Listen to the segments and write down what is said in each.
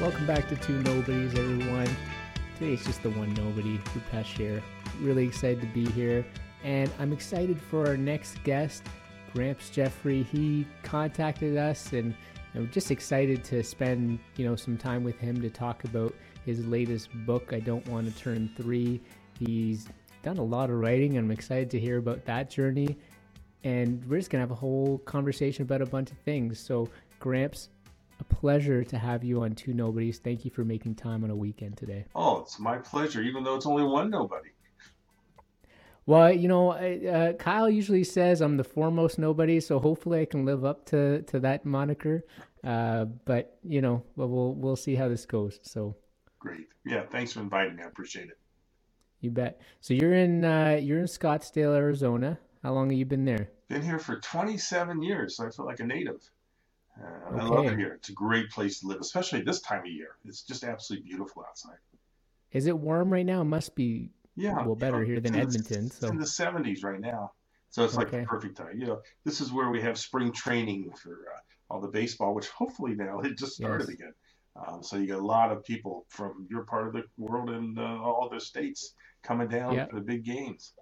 Welcome back to Two Nobodies, everyone. Today it's just the one nobody, Rupesh here. Really excited to be here, and I'm excited for our next guest, Gramps Jeffrey. He contacted us, and I'm just excited to spend you know some time with him to talk about his latest book. I don't want to turn three. He's done a lot of writing, and I'm excited to hear about that journey. And we're just gonna have a whole conversation about a bunch of things. So, Gramps, a pleasure to have you on Two Nobodies. Thank you for making time on a weekend today. Oh, it's my pleasure, even though it's only one nobody. Well, you know, uh, Kyle usually says I'm the foremost nobody, so hopefully I can live up to, to that moniker. Uh, but you know, we'll, we'll we'll see how this goes. So great, yeah. Thanks for inviting me. I appreciate it. You bet. So you're in uh, you're in Scottsdale, Arizona. How long have you been there? Been here for 27 years, so I feel like a native. Uh, okay. I love it here. It's a great place to live, especially this time of year. It's just absolutely beautiful outside. Is it warm right now? It must be yeah, well better you know, here than Edmonton. The, so it's in the 70s right now, so it's like okay. the perfect time. You know, this is where we have spring training for uh, all the baseball, which hopefully now it just started yes. again. Um, so you get a lot of people from your part of the world and uh, all the states coming down yeah. for the big games.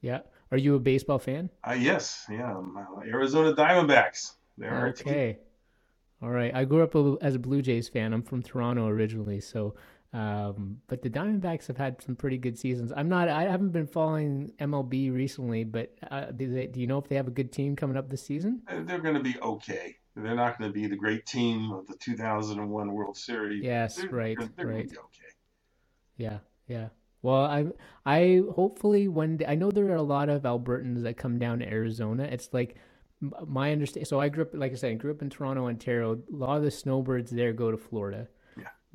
Yeah. Are you a baseball fan? Uh, yes. Yeah. Uh, Arizona Diamondbacks. They're okay. All right. I grew up as a Blue Jays fan. I'm from Toronto originally, so um, but the Diamondbacks have had some pretty good seasons. I'm not. I haven't been following MLB recently, but uh, do, they, do you know if they have a good team coming up this season? They're going to be okay. They're not going to be the great team of the 2001 World Series. Yes, they're, right, they're, they're right. okay. Yeah, yeah. Well, I I hopefully when. I know there are a lot of Albertans that come down to Arizona. It's like my understanding. So I grew up, like I said, I grew up in Toronto, Ontario. A lot of the snowbirds there go to Florida.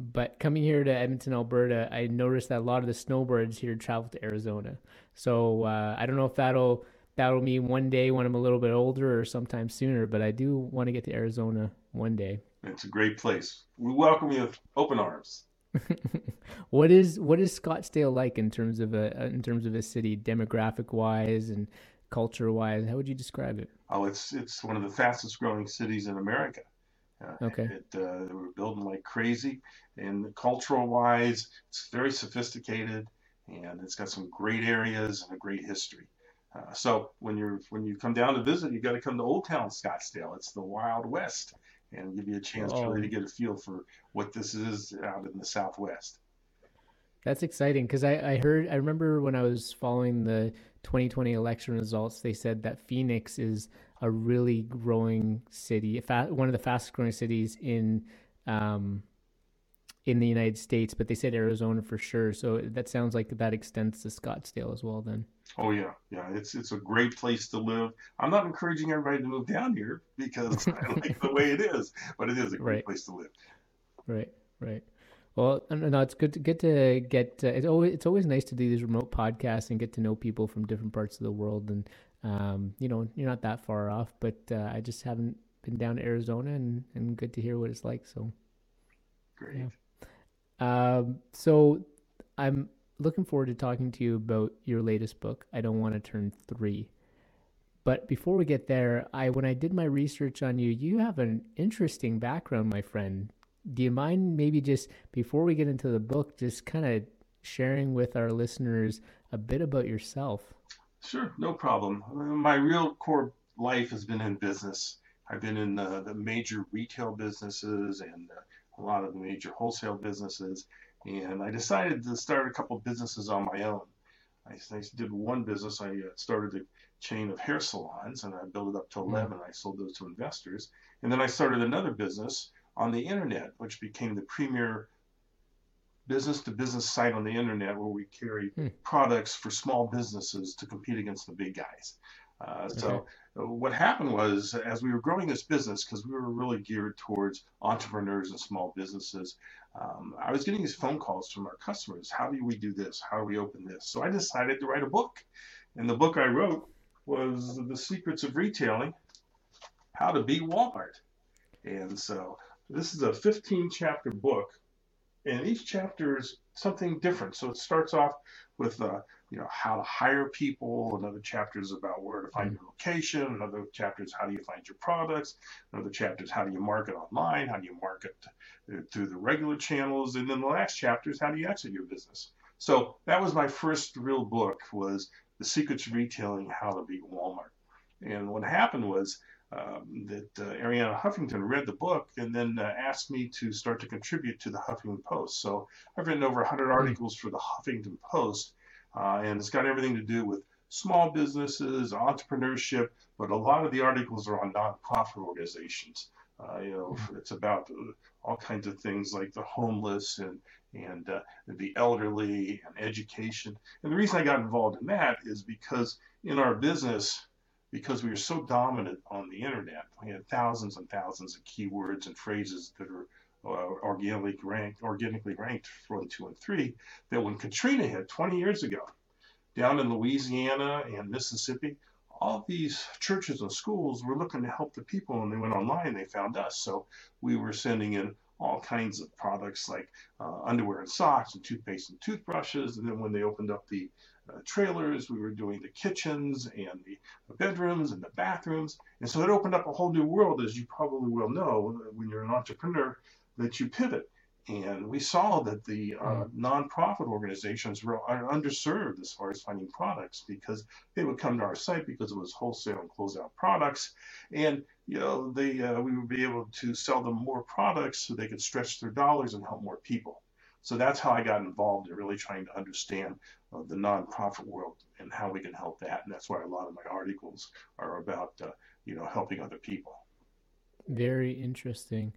But coming here to Edmonton, Alberta, I noticed that a lot of the snowbirds here travel to Arizona. So uh, I don't know if that'll that'll mean one day when I'm a little bit older or sometime sooner. But I do want to get to Arizona one day. It's a great place. We welcome you with open arms. what is what is Scottsdale like in terms of a in terms of a city demographic wise and culture wise? How would you describe it? Oh, it's it's one of the fastest growing cities in America. Uh, okay. It, uh, we're building like crazy, and cultural wise, it's very sophisticated, and it's got some great areas and a great history. Uh, so when you're when you come down to visit, you got to come to Old Town Scottsdale. It's the Wild West, and give you a chance oh. to really get a feel for what this is out in the Southwest. That's exciting because I, I heard I remember when I was following the 2020 election results, they said that Phoenix is a really growing city, one of the fastest growing cities in um, in the United States. But they said Arizona for sure. So that sounds like that extends to Scottsdale as well. Then. Oh yeah, yeah. It's it's a great place to live. I'm not encouraging everybody to move down here because I like the way it is, but it is a great right. place to live. Right, right. Well, no, it's good to get to get. Uh, it's always it's always nice to do these remote podcasts and get to know people from different parts of the world. And um, you know, you're not that far off, but uh, I just haven't been down to Arizona, and and good to hear what it's like. So great. Yeah. Um, so I'm looking forward to talking to you about your latest book. I don't want to turn three. But before we get there, I when I did my research on you, you have an interesting background, my friend do you mind maybe just before we get into the book, just kind of sharing with our listeners a bit about yourself? Sure, no problem. My real core life has been in business. I've been in uh, the major retail businesses and uh, a lot of the major wholesale businesses. And I decided to start a couple businesses on my own. I, I did one business. I uh, started a chain of hair salons and I built it up to 11. Mm. I sold those to investors. And then I started another business on the internet, which became the premier business to business site on the internet where we carry hmm. products for small businesses to compete against the big guys. Uh, okay. So what happened was, as we were growing this business, because we were really geared towards entrepreneurs and small businesses, um, I was getting these phone calls from our customers. How do we do this? How do we open this? So I decided to write a book. And the book I wrote was The Secrets of Retailing How to Beat Walmart. And so this is a 15 chapter book, and each chapter is something different. So it starts off with uh, you know how to hire people. Another chapter is about where to find your location. Another chapter is how do you find your products. Another chapter is how do you market online. How do you market uh, through the regular channels. And then the last chapter is how do you exit your business. So that was my first real book was The Secrets of Retailing: How to Beat Walmart. And what happened was um, that uh, Arianna Huffington read the book and then uh, asked me to start to contribute to the Huffington Post. So I've written over 100 hmm. articles for the Huffington Post, uh, and it's got everything to do with small businesses, entrepreneurship, but a lot of the articles are on nonprofit organizations. Uh, you know, hmm. it's about uh, all kinds of things like the homeless and and uh, the elderly and education. And the reason I got involved in that is because in our business, because we are so dominant on the internet. We had thousands and thousands of keywords and phrases that are uh, organically ranked, organically ranked one, two, and three. That when Katrina hit 20 years ago, down in Louisiana and Mississippi, all these churches and schools were looking to help the people, and they went online. They found us, so we were sending in all kinds of products like uh, underwear and socks and toothpaste and toothbrushes. And then when they opened up the uh, trailers, we were doing the kitchens and the bedrooms and the bathrooms. And so it opened up a whole new world, as you probably will know when you're an entrepreneur, that you pivot. And we saw that the uh, mm. nonprofit organizations were underserved as far as finding products because they would come to our site because it was wholesale and closeout products. And, you know, they, uh, we would be able to sell them more products so they could stretch their dollars and help more people. So that's how I got involved in really trying to understand uh, the nonprofit world and how we can help that. And that's why a lot of my articles are about, uh, you know, helping other people. Very interesting.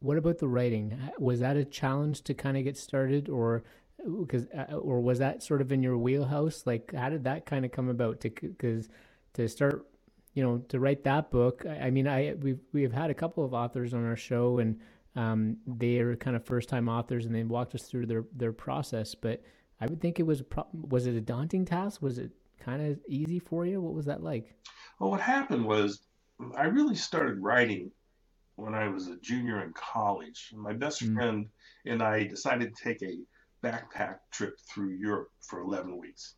What about the writing? Was that a challenge to kind of get started, or because, uh, or was that sort of in your wheelhouse? Like, how did that kind of come about? To because to start, you know, to write that book. I, I mean, I we've we've had a couple of authors on our show, and um, they are kind of first time authors, and they walked us through their their process, but I would think it was pro- was it a daunting task? Was it kind of easy for you? What was that like? Well, what happened was I really started writing when I was a junior in college. My best mm. friend and I decided to take a backpack trip through Europe for 11 weeks.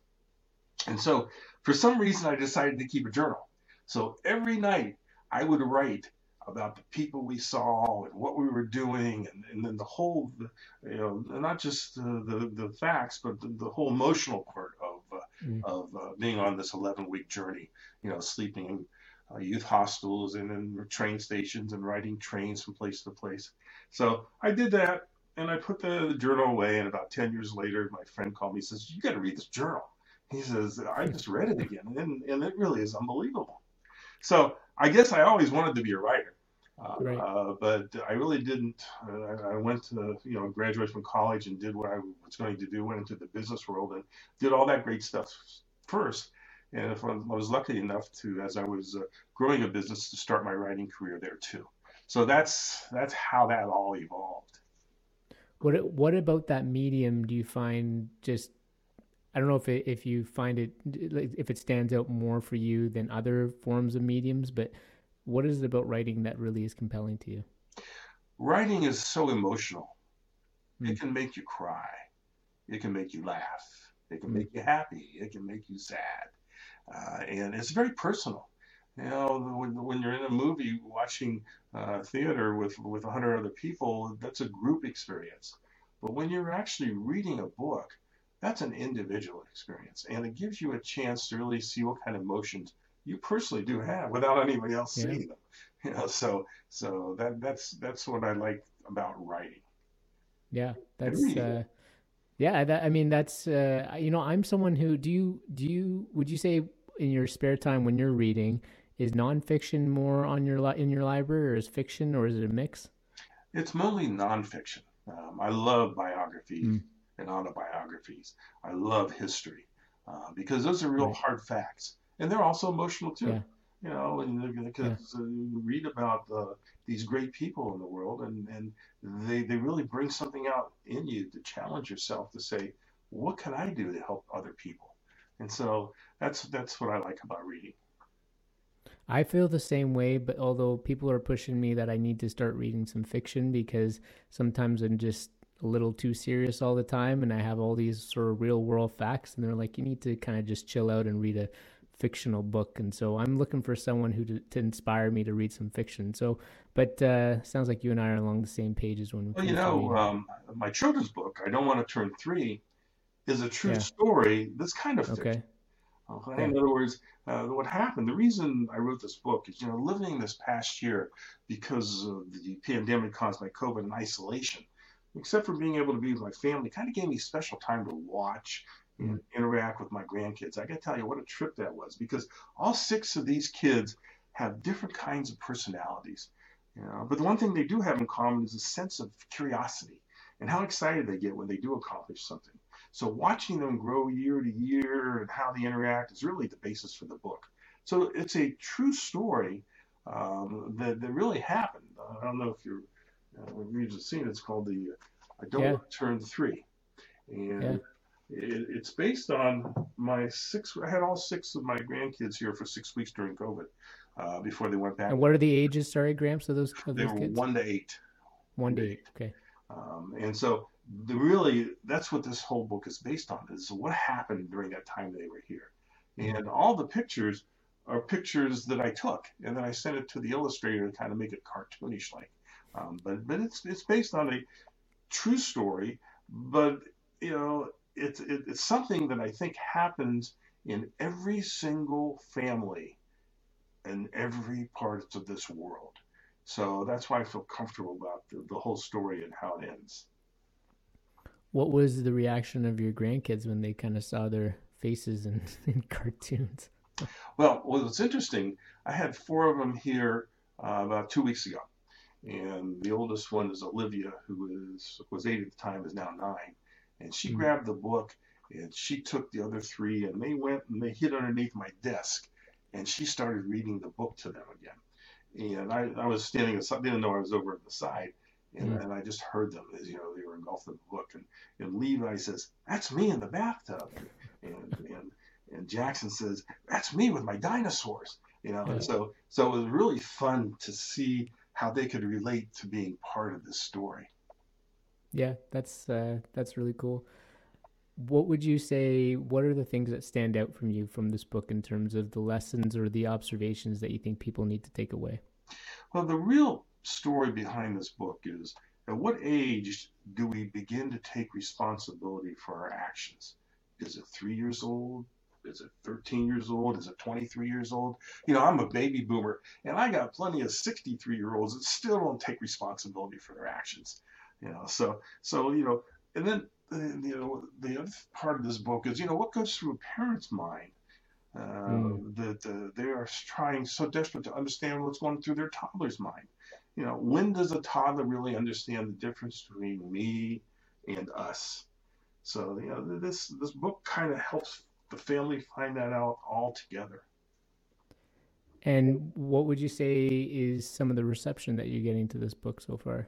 And so, for some reason, I decided to keep a journal. So every night I would write about the people we saw and what we were doing, and, and then the whole, you know, not just the, the, the facts, but the, the, whole emotional part of, uh, mm. of uh, being on this 11 week journey, you know, sleeping in uh, youth hostels and in train stations and riding trains from place to place. So I did that and I put the, the journal away. And about 10 years later, my friend called me and says, You got to read this journal. He says, I just read it again, and, and it really is unbelievable. So I guess I always wanted to be a writer. Uh, right. uh, but I really didn't. Uh, I went to, you know, graduated from college and did what I was going to do, went into the business world and did all that great stuff first. And if I was lucky enough to, as I was uh, growing a business, to start my writing career there too. So that's that's how that all evolved. What what about that medium do you find just I don't know if it, if you find it if it stands out more for you than other forms of mediums, but what is it about writing that really is compelling to you? Writing is so emotional. Mm. It can make you cry. It can make you laugh. It can mm. make you happy. It can make you sad. Uh, and it's very personal. You know, when, when you're in a movie watching uh, theater with with 100 other people, that's a group experience. But when you're actually reading a book, that's an individual experience, and it gives you a chance to really see what kind of emotions you personally do have without anybody else yeah. seeing them. You know, so so that that's that's what I like about writing. Yeah, that's uh, yeah. That I mean, that's uh, you know, I'm someone who do you do you would you say in your spare time when you're reading is nonfiction more on your li- in your library or is fiction or is it a mix? It's mostly nonfiction. Um, I love biographies mm. And autobiographies. I love history uh, because those are real right. hard facts and they're also emotional too. Yeah. You know, and because yeah. uh, you read about uh, these great people in the world, and and they they really bring something out in you to challenge yourself to say, what can I do to help other people? And so that's that's what I like about reading. I feel the same way, but although people are pushing me that I need to start reading some fiction because sometimes I'm just a little too serious all the time and I have all these sort of real world facts and they're like you need to kind of just chill out and read a fictional book and so I'm looking for someone who to, to inspire me to read some fiction. So but uh sounds like you and I are along the same pages when Well, you know, um, my children's book, I don't want to turn 3 is a true yeah. story that's kind of fiction. Okay. Okay. In other words, uh, what happened, the reason I wrote this book is, you know, living this past year because of the pandemic caused by COVID and isolation, except for being able to be with my family, kind of gave me special time to watch and mm. interact with my grandkids. I got to tell you what a trip that was because all six of these kids have different kinds of personalities. You know, but the one thing they do have in common is a sense of curiosity and how excited they get when they do accomplish something. So watching them grow year to year and how they interact is really the basis for the book. So it's a true story um, that, that really happened. I don't know if you're uh, you've seen it. It's called the I Don't yeah. Turn Three, and yeah. it, it's based on my six. I had all six of my grandkids here for six weeks during COVID uh, before they went back. And what are the ages? Sorry, Gramps, of those, of they those were kids? one to eight. One to eight. Okay. Um, and so the really that's what this whole book is based on is what happened during that time they were here and all the pictures are pictures that i took and then i sent it to the illustrator to kind of make it cartoonish like um, but but it's it's based on a true story but you know it's it, it's something that i think happens in every single family in every part of this world. So that's why i feel comfortable about the, the whole story and how it ends. What was the reaction of your grandkids when they kind of saw their faces in, in cartoons? Well, what's interesting, I had four of them here uh, about two weeks ago, and the oldest one is Olivia, who is was eight at the time, is now nine, and she mm-hmm. grabbed the book and she took the other three, and they went and they hid underneath my desk, and she started reading the book to them again. And I, I was standing, I didn't know I was over at the side, and, mm. and I just heard them as you know they were engulfed in the book. And, and Levi says, "That's me in the bathtub," and and and Jackson says, "That's me with my dinosaurs." You know, and so so it was really fun to see how they could relate to being part of this story. Yeah, that's uh, that's really cool. What would you say? What are the things that stand out from you from this book in terms of the lessons or the observations that you think people need to take away? Well, the real story behind this book is at what age do we begin to take responsibility for our actions? Is it three years old? Is it 13 years old? Is it 23 years old? You know, I'm a baby boomer and I got plenty of 63 year olds that still don't take responsibility for their actions. You know, so, so, you know, and then, you know, the other part of this book is, you know, what goes through a parent's mind uh, mm. that uh, they are trying so desperate to understand what's going through their toddler's mind you know, when does a toddler really understand the difference between me and us? So, you know, this this book kind of helps the family find that out all together. And what would you say is some of the reception that you're getting to this book so far?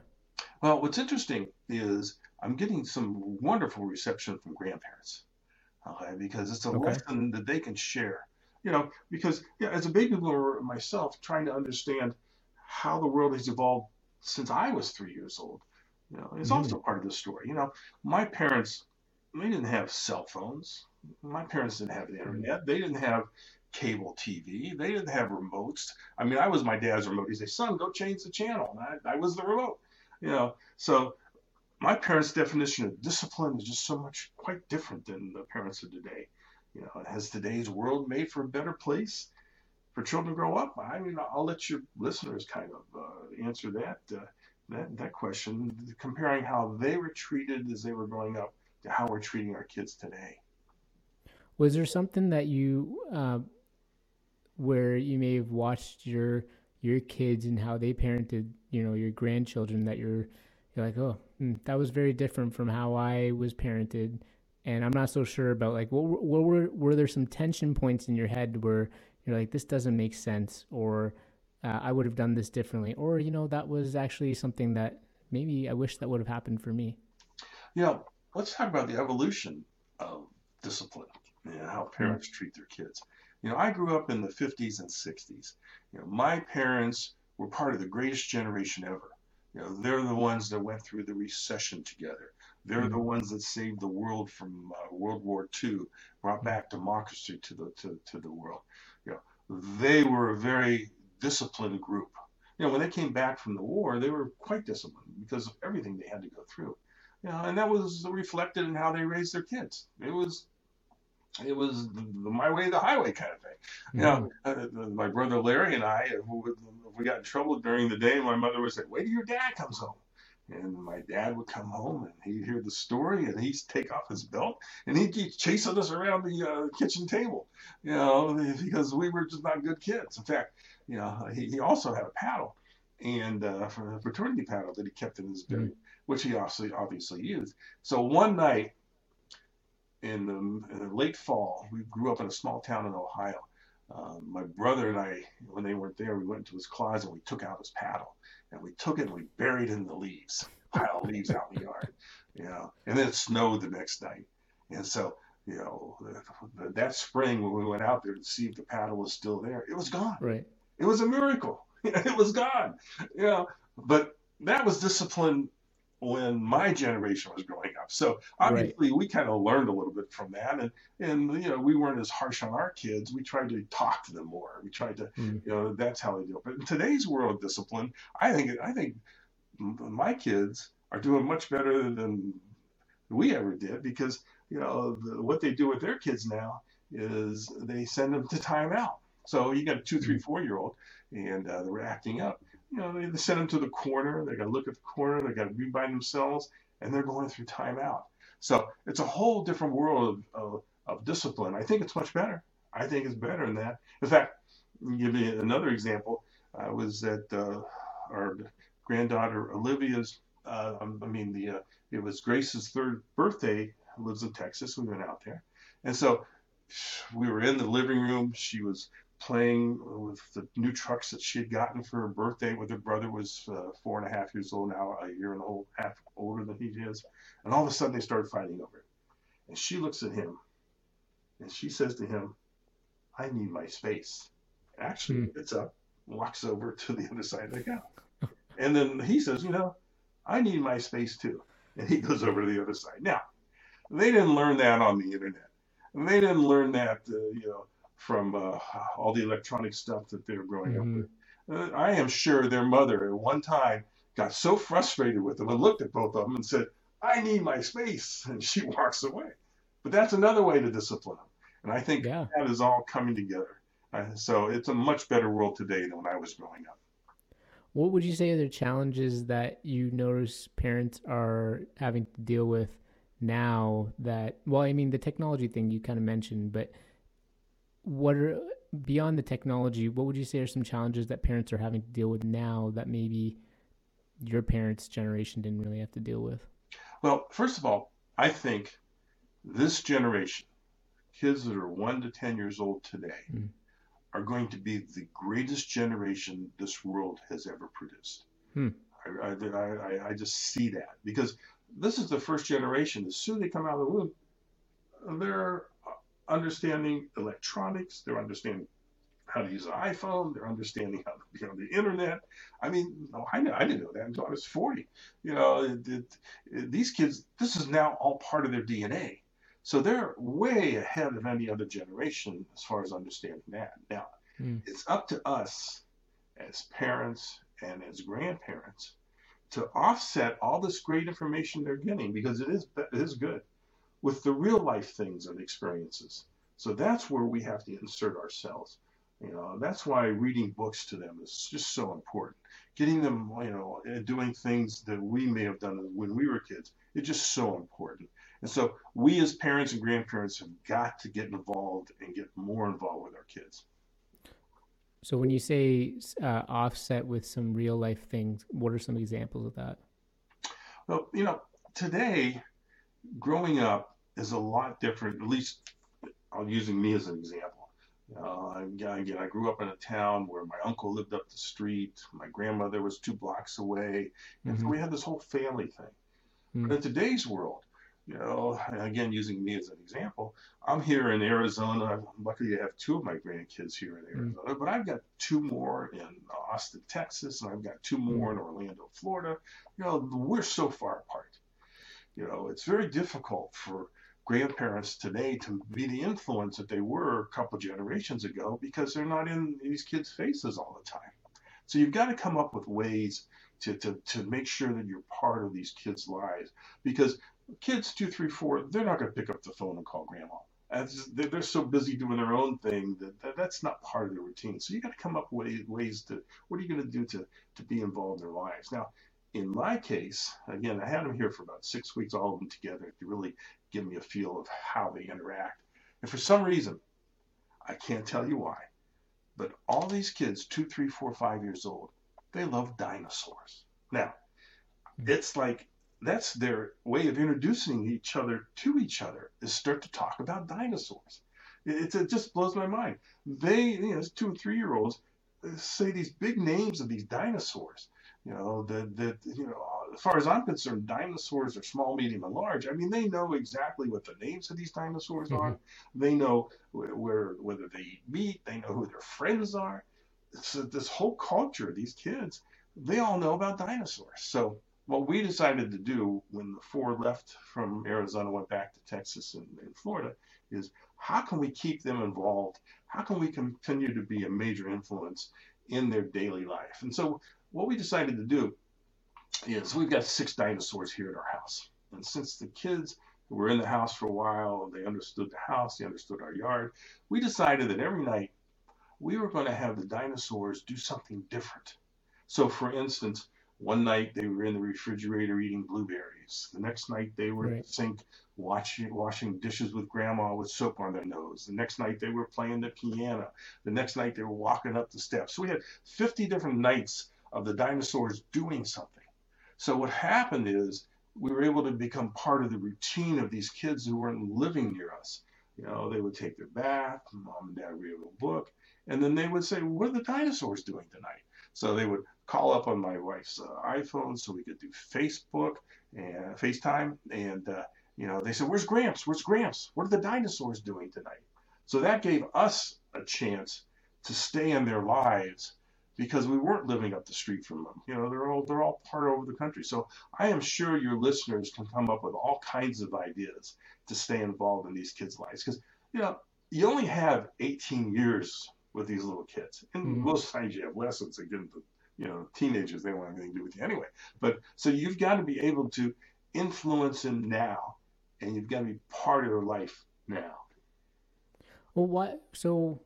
Well, what's interesting is I'm getting some wonderful reception from grandparents, okay, because it's a okay. lesson that they can share. You know, because yeah, as a baby boomer myself, trying to understand how the world has evolved since I was three years old. You know, it's mm-hmm. also part of the story. You know, my parents, they didn't have cell phones. My parents didn't have the internet. They didn't have cable TV. They didn't have remotes. I mean, I was my dad's remote. He'd say, "Son, go change the channel." And I, I was the remote. You know, so my parents' definition of discipline is just so much quite different than the parents of today. You know, has today's world made for a better place? for children to grow up? I mean, I'll let your listeners kind of uh, answer that, uh, that that question, comparing how they were treated as they were growing up how we're treating our kids today. Was there something that you, uh, where you may have watched your your kids and how they parented, you know, your grandchildren that you're you're like, oh, mm, that was very different from how I was parented, and I'm not so sure about like, what, what were were there some tension points in your head where you're like, this doesn't make sense, or uh, I would have done this differently, or you know, that was actually something that maybe I wish that would have happened for me. You know, let's talk about the evolution of discipline. and how parents mm-hmm. treat their kids. You know, I grew up in the 50s and 60s. You know, my parents were part of the greatest generation ever. You know, they're the ones that went through the recession together. They're the ones that saved the world from uh, World War II, brought mm-hmm. back democracy to the to, to the world. You know, they were a very disciplined group. You know, when they came back from the war, they were quite disciplined because of everything they had to go through. You know, and that was reflected in how they raised their kids. It was it was the, the my way, the highway kind of thing. You know, mm-hmm. uh, my brother Larry and I, if we, if we got in trouble during the day, my mother would say, "Wait till your dad comes home." And my dad would come home and he'd hear the story and he'd take off his belt and he'd keep chasing us around the uh, kitchen table, you know, because we were just not good kids. In fact, you know, he, he also had a paddle and uh, for a fraternity paddle that he kept in his bag, mm-hmm. Which he obviously obviously used. So one night in the, in the, late fall, we grew up in a small town in Ohio. Uh, my brother and I, when they weren't there, we went into his closet and we took out his paddle and we took it and we buried it in the leaves, pile of leaves out in the yard, you know. And then it snowed the next night, and so you know that spring when we went out there to see if the paddle was still there, it was gone. Right. It was a miracle. it was gone. You know, but that was discipline when my generation was growing up. So obviously right. we kind of learned a little bit from that and and you know we weren't as harsh on our kids. We tried to talk to them more. We tried to mm. you know that's how they do it. But in today's world of discipline, I think I think my kids are doing much better than we ever did because you know the, what they do with their kids now is they send them to timeout. So you got a two, three, mm. four year old and uh, they're acting up you know, they send them to the corner. They got to look at the corner. They got to be by themselves, and they're going through timeout. So it's a whole different world of, of, of discipline. I think it's much better. I think it's better than that. In fact, give you another example. I was at uh, our granddaughter Olivia's. Uh, I mean, the uh, it was Grace's third birthday. Lives in Texas. We went out there, and so we were in the living room. She was playing with the new trucks that she had gotten for her birthday with her brother was uh, four and a half years old now a year and a half older than he is and all of a sudden they started fighting over it. And she looks at him and she says to him i need my space. Actually mm. gets up walks over to the other side of the couch and then he says you know i need my space too. And he goes over to the other side. Now they didn't learn that on the internet. They didn't learn that uh, you know from uh, all the electronic stuff that they're growing mm-hmm. up with. Uh, I am sure their mother at one time got so frustrated with them and looked at both of them and said, I need my space. And she walks away. But that's another way to discipline them. And I think yeah. that is all coming together. Uh, so it's a much better world today than when I was growing up. What would you say are the challenges that you notice parents are having to deal with now that, well, I mean, the technology thing you kind of mentioned, but what are beyond the technology what would you say are some challenges that parents are having to deal with now that maybe your parents generation didn't really have to deal with well first of all i think this generation kids that are 1 to 10 years old today mm. are going to be the greatest generation this world has ever produced hmm. I, I, I, I just see that because this is the first generation as soon as they come out of the womb they're understanding electronics, they're understanding how to use an iPhone, they're understanding how to be on the internet. I mean, no, I, I didn't know that until I was 40. You know, it, it, it, these kids, this is now all part of their DNA. So they're way ahead of any other generation as far as understanding that. Now, mm. it's up to us as parents and as grandparents to offset all this great information they're getting because it is it is good with the real life things and experiences. So that's where we have to insert ourselves. You know, that's why reading books to them is just so important. Getting them, you know, doing things that we may have done when we were kids, it's just so important. And so we as parents and grandparents have got to get involved and get more involved with our kids. So when you say uh, offset with some real life things, what are some examples of that? Well, you know, today, growing up, is a lot different. At least, I'm using me as an example. Uh, again, I grew up in a town where my uncle lived up the street. My grandmother was two blocks away. And mm-hmm. so we had this whole family thing. Mm-hmm. But in today's world, you know, again, using me as an example, I'm here in Arizona. I'm lucky to have two of my grandkids here in Arizona, mm. but I've got two more in Austin, Texas, and I've got two more in Orlando, Florida. You know, we're so far apart. You know, it's very difficult for grandparents today to be the influence that they were a couple generations ago because they're not in these kids' faces all the time. So you've got to come up with ways to, to, to make sure that you're part of these kids' lives because kids two, three, four, they're not going to pick up the phone and call grandma. Just, they're, so busy doing their own thing that, that that's not part of their routine. So you got to come up with ways to what are you going to do to to be involved in their lives. Now, in my case, again, I had them here for about six weeks, all of them together, to really give me a feel of how they interact. And for some reason, I can't tell you why, but all these kids, two, three, four, five years old, they love dinosaurs. Now, hmm. it's like that's their way of introducing each other to each other is start to talk about dinosaurs. It, it just blows my mind. They, you know, two or three year olds uh, say these big names of these dinosaurs. You know, that, that, you know, as far as I'm concerned, dinosaurs are small, medium, and large. I mean, they know exactly what the names of these dinosaurs mm-hmm. are. They know where, whether they eat meat. They know who their friends are. So this whole culture, these kids, they all know about dinosaurs. So what we decided to do when the four left from Arizona, went back to Texas and, and Florida, is how can we keep them involved? How can we continue to be a major influence in their daily life? And so what we decided to do is we've got six dinosaurs here at our house. And since the kids were in the house for a while, they understood the house, they understood our yard, we decided that every night we were going to have the dinosaurs do something different. So, for instance, one night they were in the refrigerator eating blueberries. The next night they were right. in the sink washing, washing dishes with grandma with soap on their nose. The next night they were playing the piano. The next night they were walking up the steps. So we had 50 different nights of the dinosaurs doing something. So what happened is we were able to become part of the routine of these kids who weren't living near us. You know, they would take their bath, mom and dad read a book, and then they would say, What are the dinosaurs doing tonight? So they would call up on my wife's uh, iPhone so we could do Facebook and FaceTime. And, uh, you know, they said, Where's Gramps? Where's Gramps? What are the dinosaurs doing tonight? So that gave us a chance to stay in their lives because we weren't living up the street from them. You know, they're all they're all part over the country. So I am sure your listeners can come up with all kinds of ideas to stay involved in these kids' lives because you know you only have 18 years with these little kids, and mm-hmm. most times you have lessons that get into you know teenagers they don't want anything to do with you anyway. But so you've got to be able to influence them now, and you've got to be part of their life now. Well, what so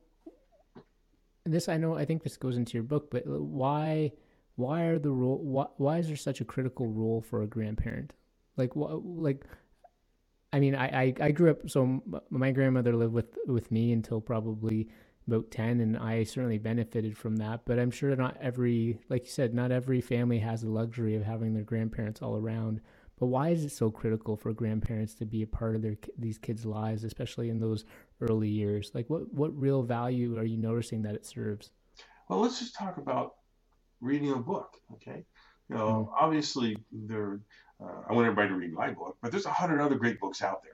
this I know I think this goes into your book, but uh, why why are the role why, why is there such a critical role for a grandparent? Like what like I mean I, I, I grew up so my grandmother lived with with me until probably about 10 and I certainly benefited from that, but I'm sure not every like you said not every family has the luxury of having their grandparents all around. But why is it so critical for grandparents to be a part of their these kids' lives, especially in those early years? Like, what what real value are you noticing that it serves? Well, let's just talk about reading a book. Okay, you know, mm-hmm. obviously there. Uh, I want everybody to read my book, but there's a hundred other great books out there.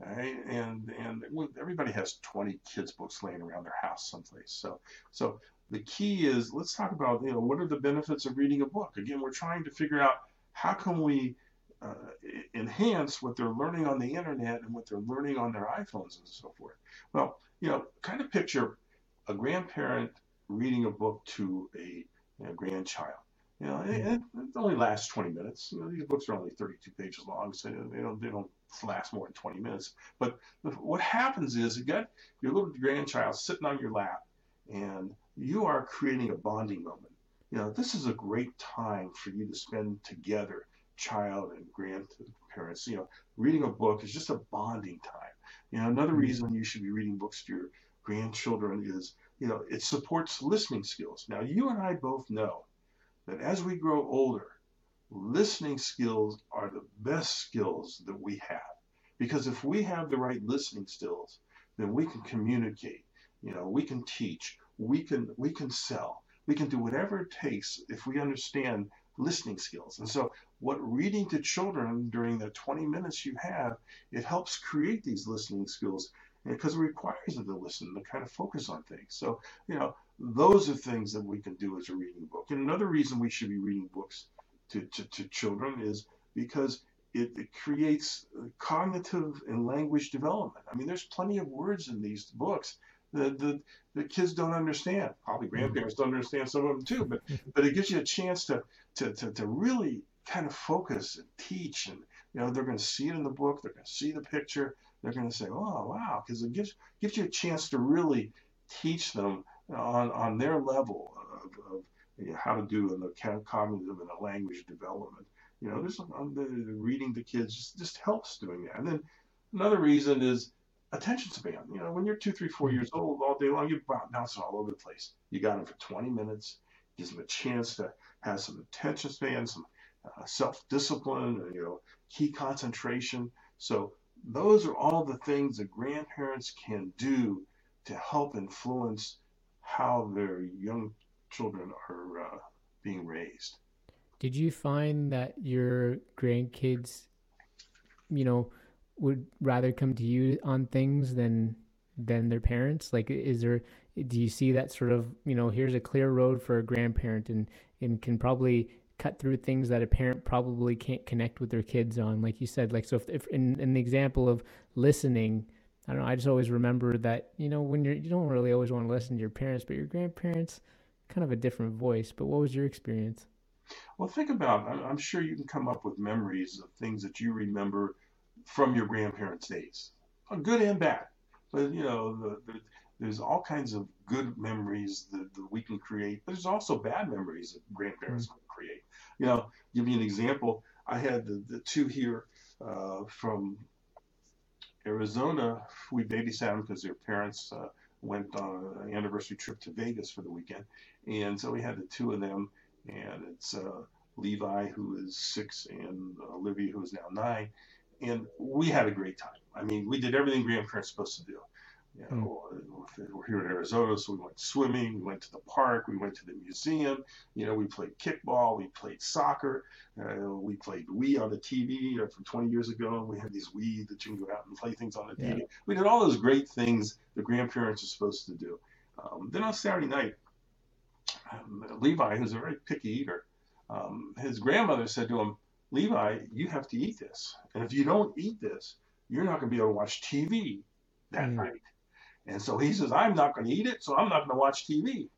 Right? And and everybody has 20 kids books laying around their house someplace. So so the key is let's talk about you know what are the benefits of reading a book. Again, we're trying to figure out how can we uh, enhance what they're learning on the internet and what they're learning on their iPhones and so forth. Well, you know, kind of picture a grandparent reading a book to a you know, grandchild. You know, it, it, only lasts 20 minutes. You know, these books are only 32 pages long, so they don't they don't last more than 20 minutes. But what happens is you got your little grandchild sitting on your lap, and you are creating a bonding moment. You know, this is a great time for you to spend together child and grandparents. You know, reading a book is just a bonding time. You know, another mm-hmm. reason you should be reading books to your grandchildren is, you know, it supports listening skills. Now, you and I both know that as we grow older, listening skills are the best skills that we have. Because if we have the right listening skills, then we can communicate. You know, we can teach, we can we can sell, we can do whatever it takes if we understand listening skills. And so, what reading to children during the 20 minutes you have, it helps create these listening skills because it requires them to listen, to kind of focus on things. So, you know, those are things that we can do as a reading book. And another reason we should be reading books to, to, to children is because it, it, creates cognitive and language development. I mean, there's plenty of words in these books that the, the kids don't understand. Probably mm-hmm. grandparents don't understand some of them too, but but it gives you a chance to to, to, to really kind of focus and teach and you know they're going to see it in the book they're going to see the picture they're going to say oh wow because it gives gives you a chance to really teach them on on their level of, of you know, how to do in the cognitive and the language development you know there's um, the, the reading to kids just, just helps doing that and then another reason is attention span you know when you're two three four years old all day long you're bouncing all over the place you got them for 20 minutes gives them a chance to have some attention span, some uh, self-discipline, you know, key concentration. So those are all the things that grandparents can do to help influence how their young children are uh, being raised. Did you find that your grandkids, you know, would rather come to you on things than than their parents? Like, is there do you see that sort of you know here's a clear road for a grandparent and and can probably cut through things that a parent probably can't connect with their kids on? Like you said like so if, if in, in the example of listening i don't know i just always remember that you know when you're you don't really always want to listen to your parents but your grandparents kind of a different voice. But what was your experience? Well think about i'm sure you can come up with memories of things that you remember from your grandparents days good and bad but you know the, the there's all kinds of good memories that, that we can create, but there's also bad memories that grandparents mm-hmm. can create. You know, give you an example. I had the, the two here uh, from Arizona. We babysat them because their parents uh, went on an anniversary trip to Vegas for the weekend, and so we had the two of them. And it's uh, Levi who is six and Olivia who is now nine, and we had a great time. I mean, we did everything grandparents are supposed to do. You know, mm. we're here in Arizona, so we went swimming, we went to the park, we went to the museum. You know, we played kickball, we played soccer, uh, we played Wii on the TV you know, from 20 years ago. We had these Wii that you can go out and play things on the TV. Yeah. We did all those great things the grandparents are supposed to do. Um, then on Saturday night, um, Levi, who's a very picky eater, um, his grandmother said to him, Levi, you have to eat this. And if you don't eat this, you're not going to be able to watch TV that mm. night. And so he says, I'm not going to eat it, so I'm not going to watch TV.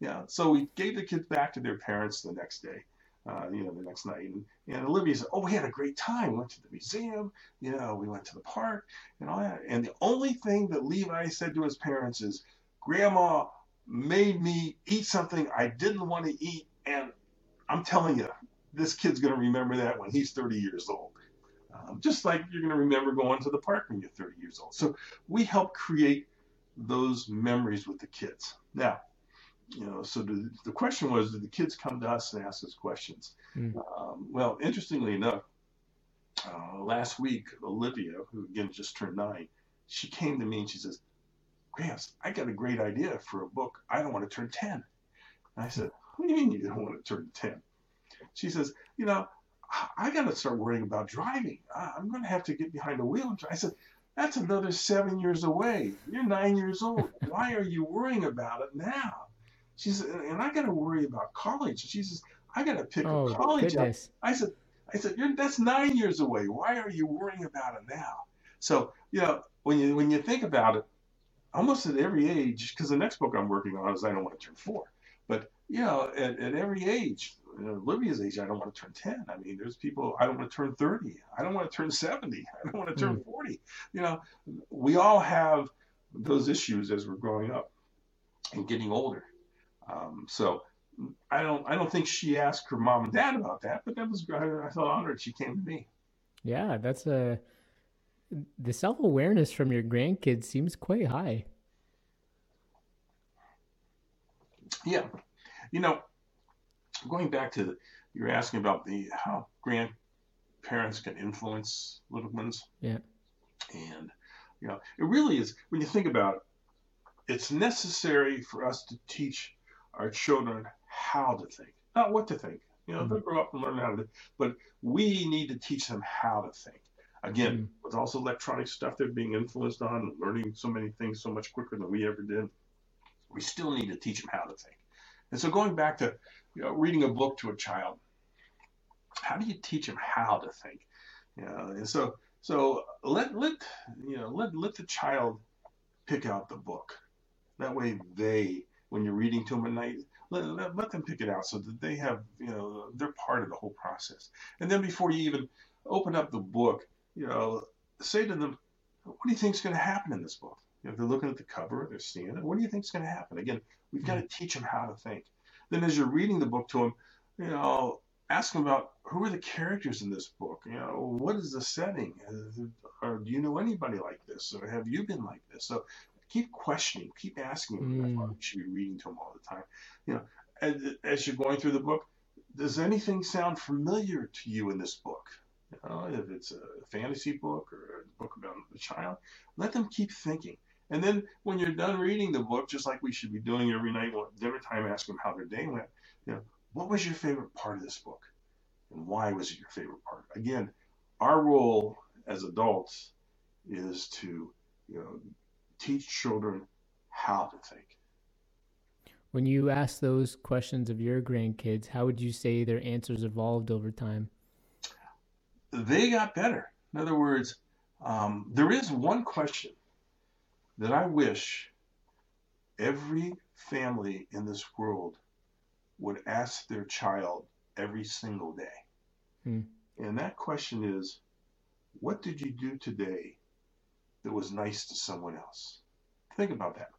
Yeah. So we gave the kids back to their parents the next day, uh, you know, the next night. And, and Olivia said, Oh, we had a great time. We went to the museum, you know, we went to the park and all that. And the only thing that Levi said to his parents is, Grandma made me eat something I didn't want to eat. And I'm telling you, this kid's going to remember that when he's 30 years old. Um, just like you're going to remember going to the park when you're 30 years old. So we help create those memories with the kids. Now, you know, so the, the question was, did the kids come to us and ask us questions? Mm. Um, well, interestingly enough, uh, last week, Olivia, who again just turned nine, she came to me and she says, Gramps, I got a great idea for a book. I don't want to turn 10. And I said, What do you mean you don't want to turn 10? She says, You know, I got to start worrying about driving. I'm going to have to get behind the wheel. I said, that's another seven years away. You're nine years old. Why are you worrying about it now? She said, and I got to worry about college. She says, I got to pick oh, a college up. I said, I said, that's nine years away. Why are you worrying about it now? So, you know, when you when you think about it, almost at every age, because the next book I'm working on is I don't want to turn four, but you know, at, at every age, Olivia's age, I don't want to turn 10. I mean, there's people, I don't want to turn 30. I don't want to turn 70. I don't want to turn mm. 40. You know, we all have those issues as we're growing up and getting older. Um, so I don't, I don't think she asked her mom and dad about that, but that was, I, I felt honored she came to me. Yeah, that's a, the self awareness from your grandkids seems quite high. Yeah. You know, going back to the, you're asking about the how grandparents can influence little ones. Yeah. And you know, it really is when you think about it, it's necessary for us to teach our children how to think, not what to think. You know, they'll grow up and learn how to. But we need to teach them how to think. Again, mm-hmm. with also electronic stuff they're being influenced on, and learning so many things so much quicker than we ever did, we still need to teach them how to think. And so, going back to you know, reading a book to a child, how do you teach them how to think? You know, and so so let let you know let let the child pick out the book. That way, they when you're reading to them at night, let, let, let them pick it out so that they have you know they're part of the whole process. And then before you even open up the book, you know, say to them, what do you think is going to happen in this book? You know, if they're looking at the cover, they're seeing it. What do you think is going to happen? Again, we've got to mm-hmm. teach them how to think. Then, as you're reading the book to them, you know, ask them about who are the characters in this book. You know, what is the setting? Or do you know anybody like this? Or have you been like this? So keep questioning, keep asking them. Mm. You should be reading to them all the time. You know, as, as you're going through the book, does anything sound familiar to you in this book? You know, if it's a fantasy book or a book about a child, let them keep thinking. And then when you're done reading the book, just like we should be doing every night, dinner time, ask them how their day went. You know, what was your favorite part of this book, and why was it your favorite part? Again, our role as adults is to, you know, teach children how to think. When you ask those questions of your grandkids, how would you say their answers evolved over time? They got better. In other words, um, there is one question that I wish every family in this world would ask their child every single day. Hmm. And that question is, what did you do today that was nice to someone else? Think about that.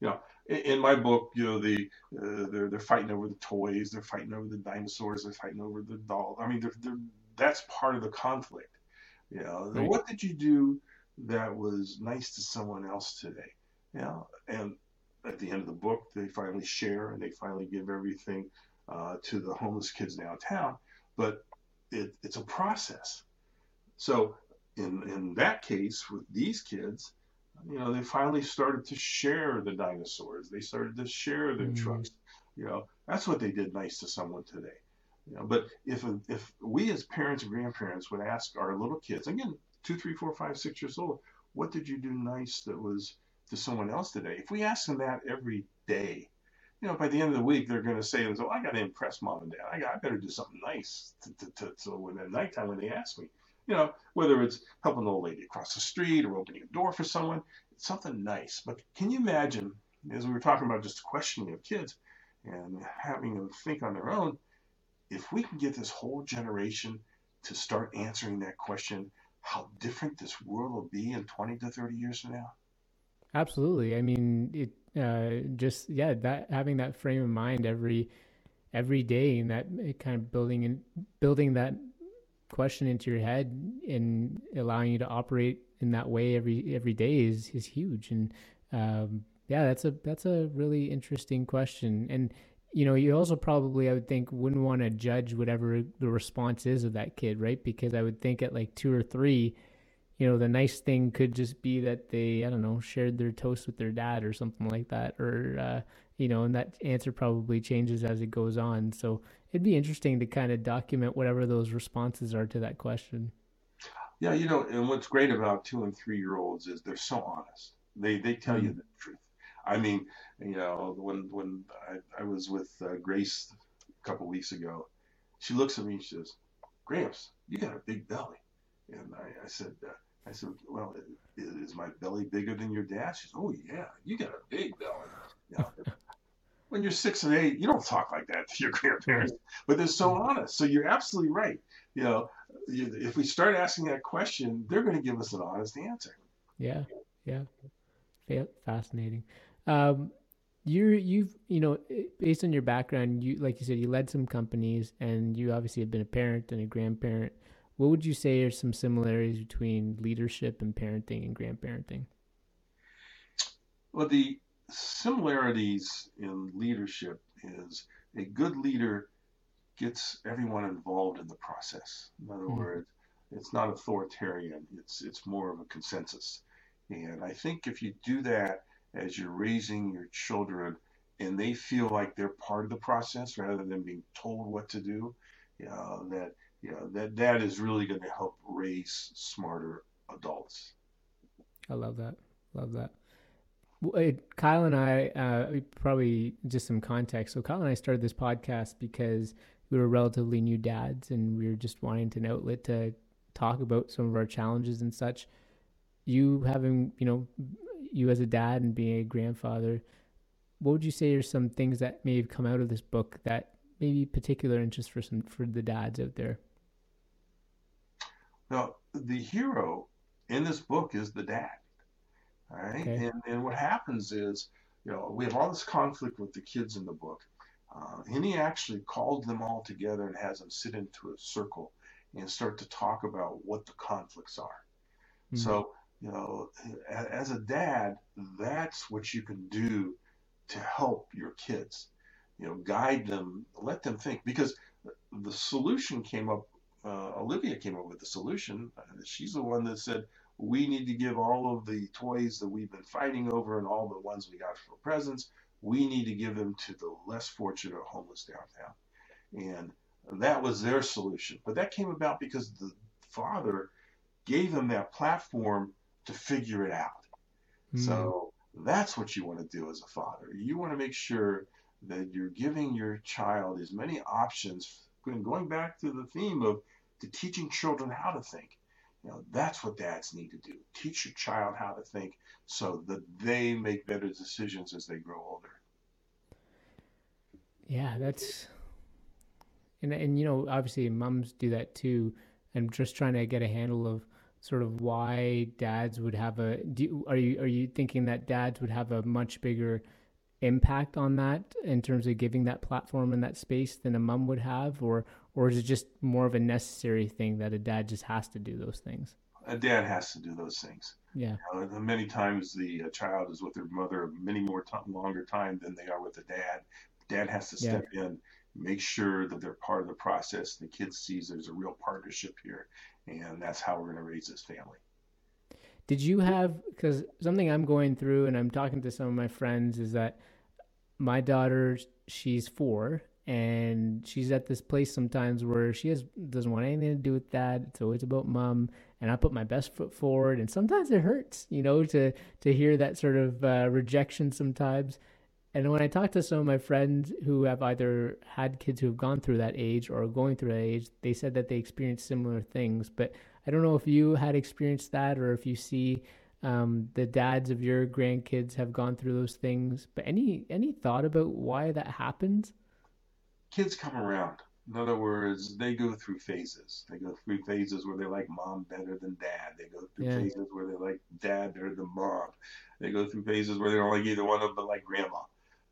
You know, in, in my book, you know, the uh, they're they're fighting over the toys, they're fighting over the dinosaurs, they're fighting over the doll. I mean, they're, they're, that's part of the conflict. You know, right. what did you do that was nice to someone else today? You know, and at the end of the book, they finally share and they finally give everything uh, to the homeless kids downtown. But it, it's a process. So in in that case, with these kids, you know, they finally started to share the dinosaurs. They started to share their mm. trucks. You know, that's what they did nice to someone today. You know, but if if we as parents and grandparents would ask our little kids again, two, three, four, five, six years old, what did you do nice that was to someone else today? If we ask them that every day, you know, by the end of the week, they're going to say, "Oh, I got to impress mom and dad. I got, I better do something nice." To, to, to, so when at nighttime when they ask me, you know, whether it's helping an old lady across the street or opening a door for someone, it's something nice. But can you imagine, as we were talking about just questioning of kids and having them think on their own, if we can get this whole generation to start answering that question, how different this world will be in 20 to 30 years from now? Absolutely. I mean, it uh, just yeah, that having that frame of mind every every day and that kind of building and building that question into your head and allowing you to operate in that way every every day is is huge. And um, yeah, that's a that's a really interesting question. And you know, you also probably I would think wouldn't want to judge whatever the response is of that kid, right? Because I would think at like two or three you know, the nice thing could just be that they, I don't know, shared their toast with their dad or something like that. Or, uh, you know, and that answer probably changes as it goes on. So it'd be interesting to kind of document whatever those responses are to that question. Yeah, you know, and what's great about two and three year olds is they're so honest. They they tell mm-hmm. you the truth. I mean, you know, when when I, I was with uh, Grace a couple weeks ago, she looks at me and she says, "Gramps, you got a big belly," and I, I said, uh, I said, well, is my belly bigger than your dad? She said, oh, yeah, you got a big belly. When you're six and eight, you don't talk like that to your grandparents, but they're so honest. So you're absolutely right. You know, if we start asking that question, they're going to give us an honest answer. Yeah, yeah, fascinating. Um, you're you've you know based on your background, you like you said, you led some companies, and you obviously have been a parent and a grandparent. What would you say are some similarities between leadership and parenting and grandparenting? Well, the similarities in leadership is a good leader gets everyone involved in the process. In other mm-hmm. words, it's not authoritarian. It's it's more of a consensus. And I think if you do that as you're raising your children and they feel like they're part of the process rather than being told what to do, that you know that that is really going to help raise smarter adults. I love that. Love that. Kyle and I, uh, probably just some context. So Kyle and I started this podcast because we were relatively new dads, and we were just wanting an outlet to talk about some of our challenges and such. You having, you know, you as a dad and being a grandfather, what would you say are some things that may have come out of this book that maybe particular interest for some for the dads out there? Now, the hero in this book is the dad. All right. Okay. And, and what happens is, you know, we have all this conflict with the kids in the book. Uh, and he actually called them all together and has them sit into a circle and start to talk about what the conflicts are. Mm-hmm. So, you know, as a dad, that's what you can do to help your kids. You know, guide them, let them think. Because the solution came up, uh, Olivia came up with the solution. She's the one that said, we need to give all of the toys that we've been fighting over and all the ones we got for presents, we need to give them to the less fortunate or homeless downtown. And that was their solution. But that came about because the father gave them that platform to figure it out. Mm. So that's what you want to do as a father. You want to make sure that you're giving your child as many options, going back to the theme of to teaching children how to think. You know, that's what dads need to do. Teach your child how to think so that they make better decisions as they grow older. Yeah, that's and and you know, obviously moms do that too. I'm just trying to get a handle of sort of why dads would have a do, are you are you thinking that dads would have a much bigger impact on that in terms of giving that platform and that space than a mom would have? Or or is it just more of a necessary thing that a dad just has to do those things? A dad has to do those things. Yeah. You know, many times the uh, child is with their mother many more time, longer time than they are with the dad. Dad has to step yeah. in make sure that they're part of the process. The kid sees there's a real partnership here and that's how we're going to raise this family did you have because something i'm going through and i'm talking to some of my friends is that my daughter, she's four, and she's at this place sometimes where she has doesn't want anything to do with that. It's always about mom, and I put my best foot forward, and sometimes it hurts, you know, to to hear that sort of uh, rejection sometimes. And when I talk to some of my friends who have either had kids who have gone through that age or are going through that age, they said that they experienced similar things. But I don't know if you had experienced that or if you see um, the dads of your grandkids have gone through those things. But any any thought about why that happens? Kids come around. In other words, they go through phases. They go through phases where they like mom better than dad. They go through yeah. phases where they like dad better than mom. They go through phases where they don't like either one of them but like grandma.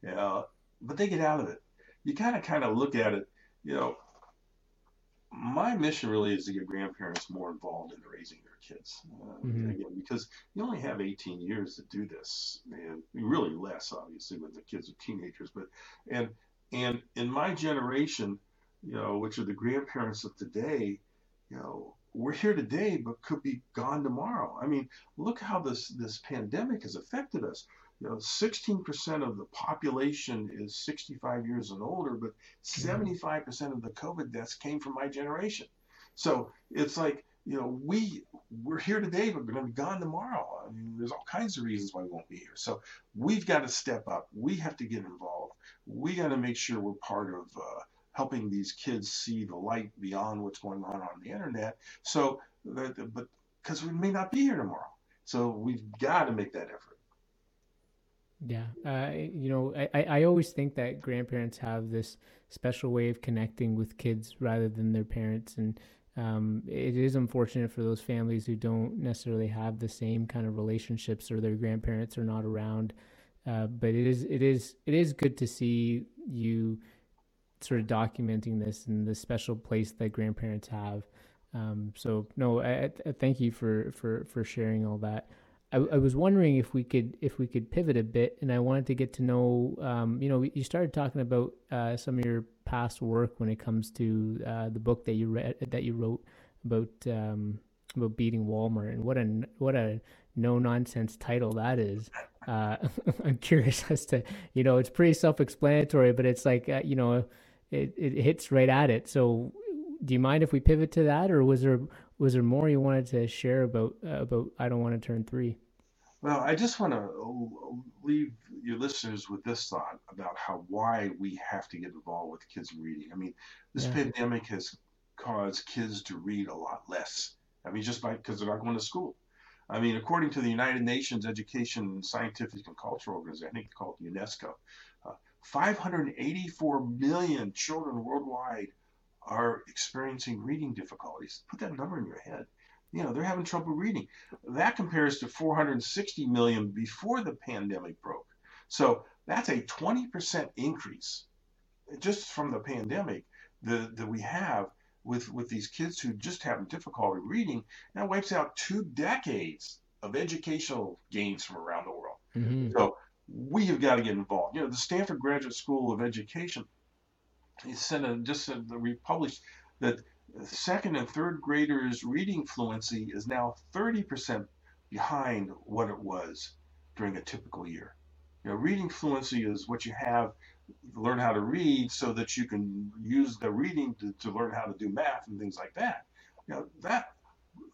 You know, but they get out of it. You kind of kind of look at it. You know, my mission really is to get grandparents more involved in raising their kids. Uh, mm-hmm. Again, because you only have 18 years to do this, and really less, obviously, when the kids are teenagers. But and and in my generation, you know, which are the grandparents of today, you know, we're here today, but could be gone tomorrow. I mean, look how this this pandemic has affected us you know, 16% of the population is 65 years and older, but 75% of the COVID deaths came from my generation. So it's like, you know, we we're here today, but we're going to be gone tomorrow. I mean, there's all kinds of reasons why we won't be here. So we've got to step up. We have to get involved. We got to make sure we're part of uh, helping these kids see the light beyond what's going on on the internet. So, that, but because we may not be here tomorrow, so we've got to make that effort. Yeah, uh, you know, I, I always think that grandparents have this special way of connecting with kids rather than their parents, and um, it is unfortunate for those families who don't necessarily have the same kind of relationships or their grandparents are not around. Uh, but it is it is it is good to see you sort of documenting this and the special place that grandparents have. Um, so no, I, I, thank you for for for sharing all that. I, I, was wondering if we could if we could pivot a bit, and I wanted to get to know. Um, you know, you started talking about uh, some of your past work when it comes to uh, the book that you read that you wrote about um, about beating Walmart, and what a what a no nonsense title that is. uh, I'm curious as to, you know, it's pretty self-explanatory, but it's like, uh, you know, it, it hits right at it. So, do you mind if we pivot to that, or was there was there more you wanted to share about uh, about I don't want to turn three? Well, I just want to leave your listeners with this thought about how why we have to get involved with kids reading. I mean, this yeah. pandemic has caused kids to read a lot less. I mean, just by because they're not going to school. I mean, according to the United Nations Education, Scientific, and Cultural Organization, I think called UNESCO, uh, 584 million children worldwide are experiencing reading difficulties. Put that number in your head. You know, they're having trouble reading. That compares to 460 million before the pandemic broke. So that's a 20% increase just from the pandemic that, that we have with, with these kids who just have difficulty reading. That wipes out two decades of educational gains from around the world. Mm-hmm. So we have got to get involved. You know, the Stanford Graduate School of Education sent a, just said we published that second and third graders' reading fluency is now 30% behind what it was during a typical year. You know, reading fluency is what you have learn how to read so that you can use the reading to, to learn how to do math and things like that. You know, that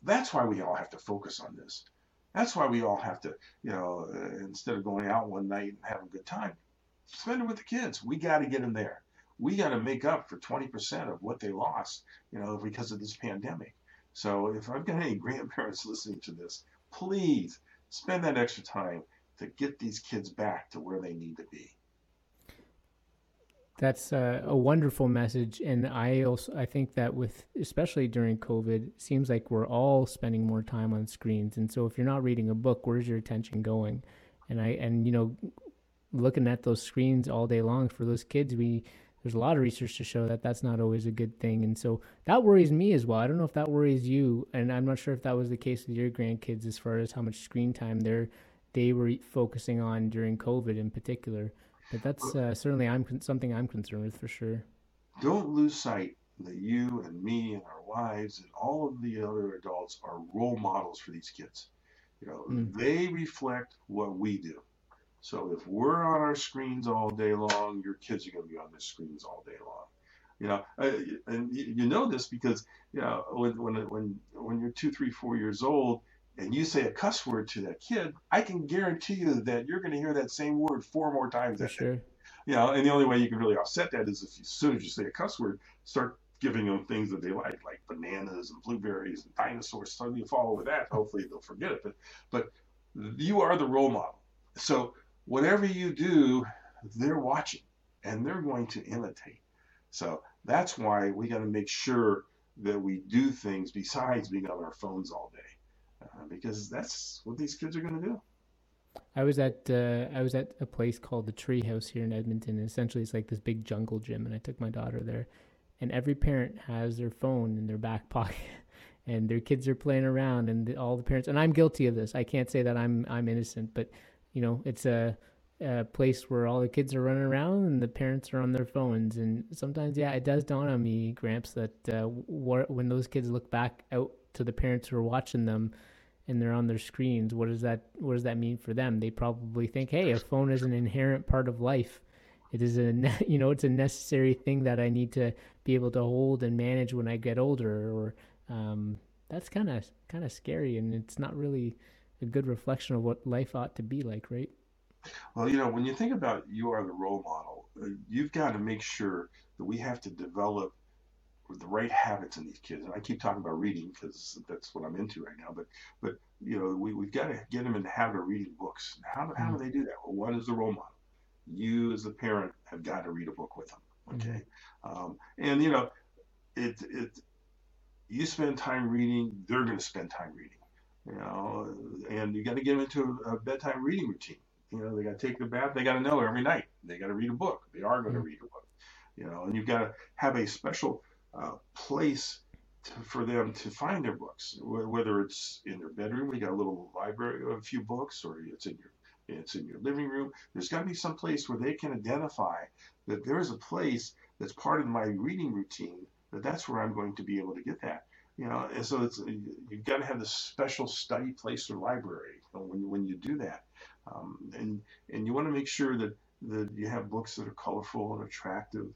that's why we all have to focus on this. That's why we all have to, you know, instead of going out one night and having a good time, spend it with the kids. We got to get them there. We got to make up for 20% of what they lost, you know, because of this pandemic. So if I've got any grandparents listening to this, please spend that extra time to get these kids back to where they need to be. That's a, a, wonderful message, and I also I think that with especially during COVID, seems like we're all spending more time on screens, and so if you're not reading a book, where's your attention going? And I and you know, looking at those screens all day long for those kids, we there's a lot of research to show that that's not always a good thing, and so that worries me as well. I don't know if that worries you, and I'm not sure if that was the case with your grandkids as far as how much screen time they're they were focusing on during COVID in particular. But that's uh, certainly I'm something I'm concerned with for sure. Don't lose sight that you and me and our wives and all of the other adults are role models for these kids. You know, mm. they reflect what we do. So if we're on our screens all day long, your kids are going to be on their screens all day long. You know, and you know this because you know when when when when you're two, three, four years old, and you say a cuss word to that kid, I can guarantee you that you're going to hear that same word four more times. For sure. You know, and the only way you can really offset that is if you, as soon as you say a cuss word, start giving them things that they like, like bananas and blueberries and dinosaurs. So you follow with that. Hopefully they'll forget it. But, but you are the role model. So whatever you do, they're watching and they're going to imitate. So that's why we got to make sure that we do things besides being on our phones all day uh, because that's what these kids are going to do. I was at uh, I was at a place called the Treehouse here in Edmonton. And essentially, it's like this big jungle gym, and I took my daughter there. And every parent has their phone in their back pocket, and their kids are playing around, and all the parents. And I'm guilty of this. I can't say that I'm I'm innocent, but you know, it's a, a place where all the kids are running around and the parents are on their phones. And sometimes, yeah, it does dawn on me, Gramps, that uh, wh- when those kids look back out to the parents who are watching them and they're on their screens what does that what does that mean for them they probably think hey a phone is an inherent part of life it is a you know it's a necessary thing that i need to be able to hold and manage when i get older or um, that's kind of kind of scary and it's not really a good reflection of what life ought to be like right well you know when you think about you are the role model uh, you've got to make sure that we have to develop the right habits in these kids. And I keep talking about reading because that's what I'm into right now. But but you know we we've got to get them in the habit of reading books. How how do mm-hmm. they do that? Well, one is the role model. You as the parent have got to read a book with them. Okay, mm-hmm. um, and you know it it you spend time reading, they're going to spend time reading. You know, and you got to get them into a, a bedtime reading routine. You know, they got to take the bath. They got to know every night. They got to read a book. They are going to mm-hmm. read a book. You know, and you've got to have a special uh, place to, for them to find their books, whether it's in their bedroom, we got a little library of a few books, or it's in your it's in your living room. There's got to be some place where they can identify that there is a place that's part of my reading routine. That that's where I'm going to be able to get that. You know, and so it's you've got to have this special study place or library when you, when you do that. Um, and and you want to make sure that that you have books that are colorful and attractive,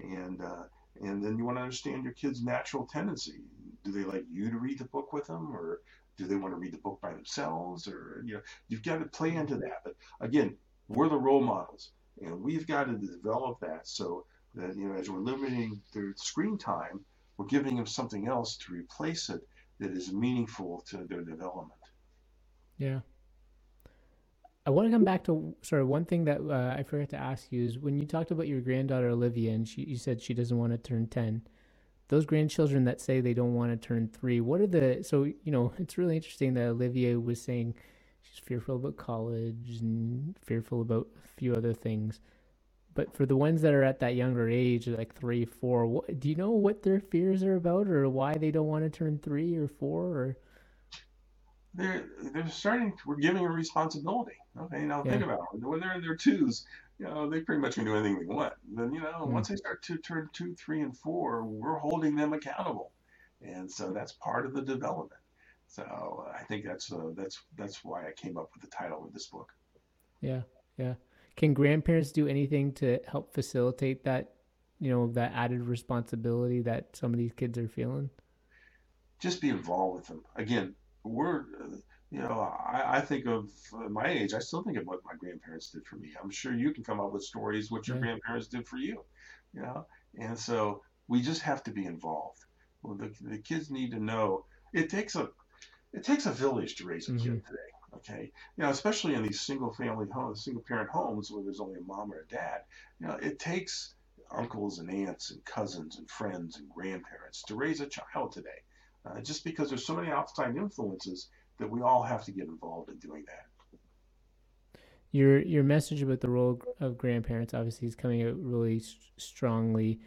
and uh, and then you want to understand your kid's natural tendency. Do they like you to read the book with them, or do they want to read the book by themselves? Or you know, you've got to play into that. But again, we're the role models, and we've got to develop that so that you know, as we're limiting their screen time, we're giving them something else to replace it that is meaningful to their development. Yeah. I want to come back to sort of one thing that uh, I forgot to ask you is when you talked about your granddaughter Olivia and she you said she doesn't want to turn 10. Those grandchildren that say they don't want to turn 3, what are the so you know, it's really interesting that Olivia was saying she's fearful about college and fearful about a few other things. But for the ones that are at that younger age, like three, four, what, do you know what their fears are about, or why they don't want to turn three or four, or? They're they're starting. We're giving them responsibility. Okay, now yeah. think about it. When they're in their twos, you know, they pretty much can do anything they want. Then you know, mm. once they start to turn two, three, and four, we're holding them accountable, and so that's part of the development. So I think that's uh, that's that's why I came up with the title of this book. Yeah, yeah. Can grandparents do anything to help facilitate that, you know, that added responsibility that some of these kids are feeling? Just be involved with them. Again, we're, you know, I, I think of my age, I still think of what my grandparents did for me. I'm sure you can come up with stories what your yeah. grandparents did for you, you know, and so we just have to be involved. Well, the, the kids need to know it takes a it takes a village to raise a mm-hmm. kid today. Okay, you know, especially in these single family homes, single parent homes where there's only a mom or a dad, you know, it takes uncles and aunts and cousins and friends and grandparents to raise a child today. Uh, just because there's so many outside influences that we all have to get involved in doing that. Your your message about the role of grandparents obviously is coming out really strongly.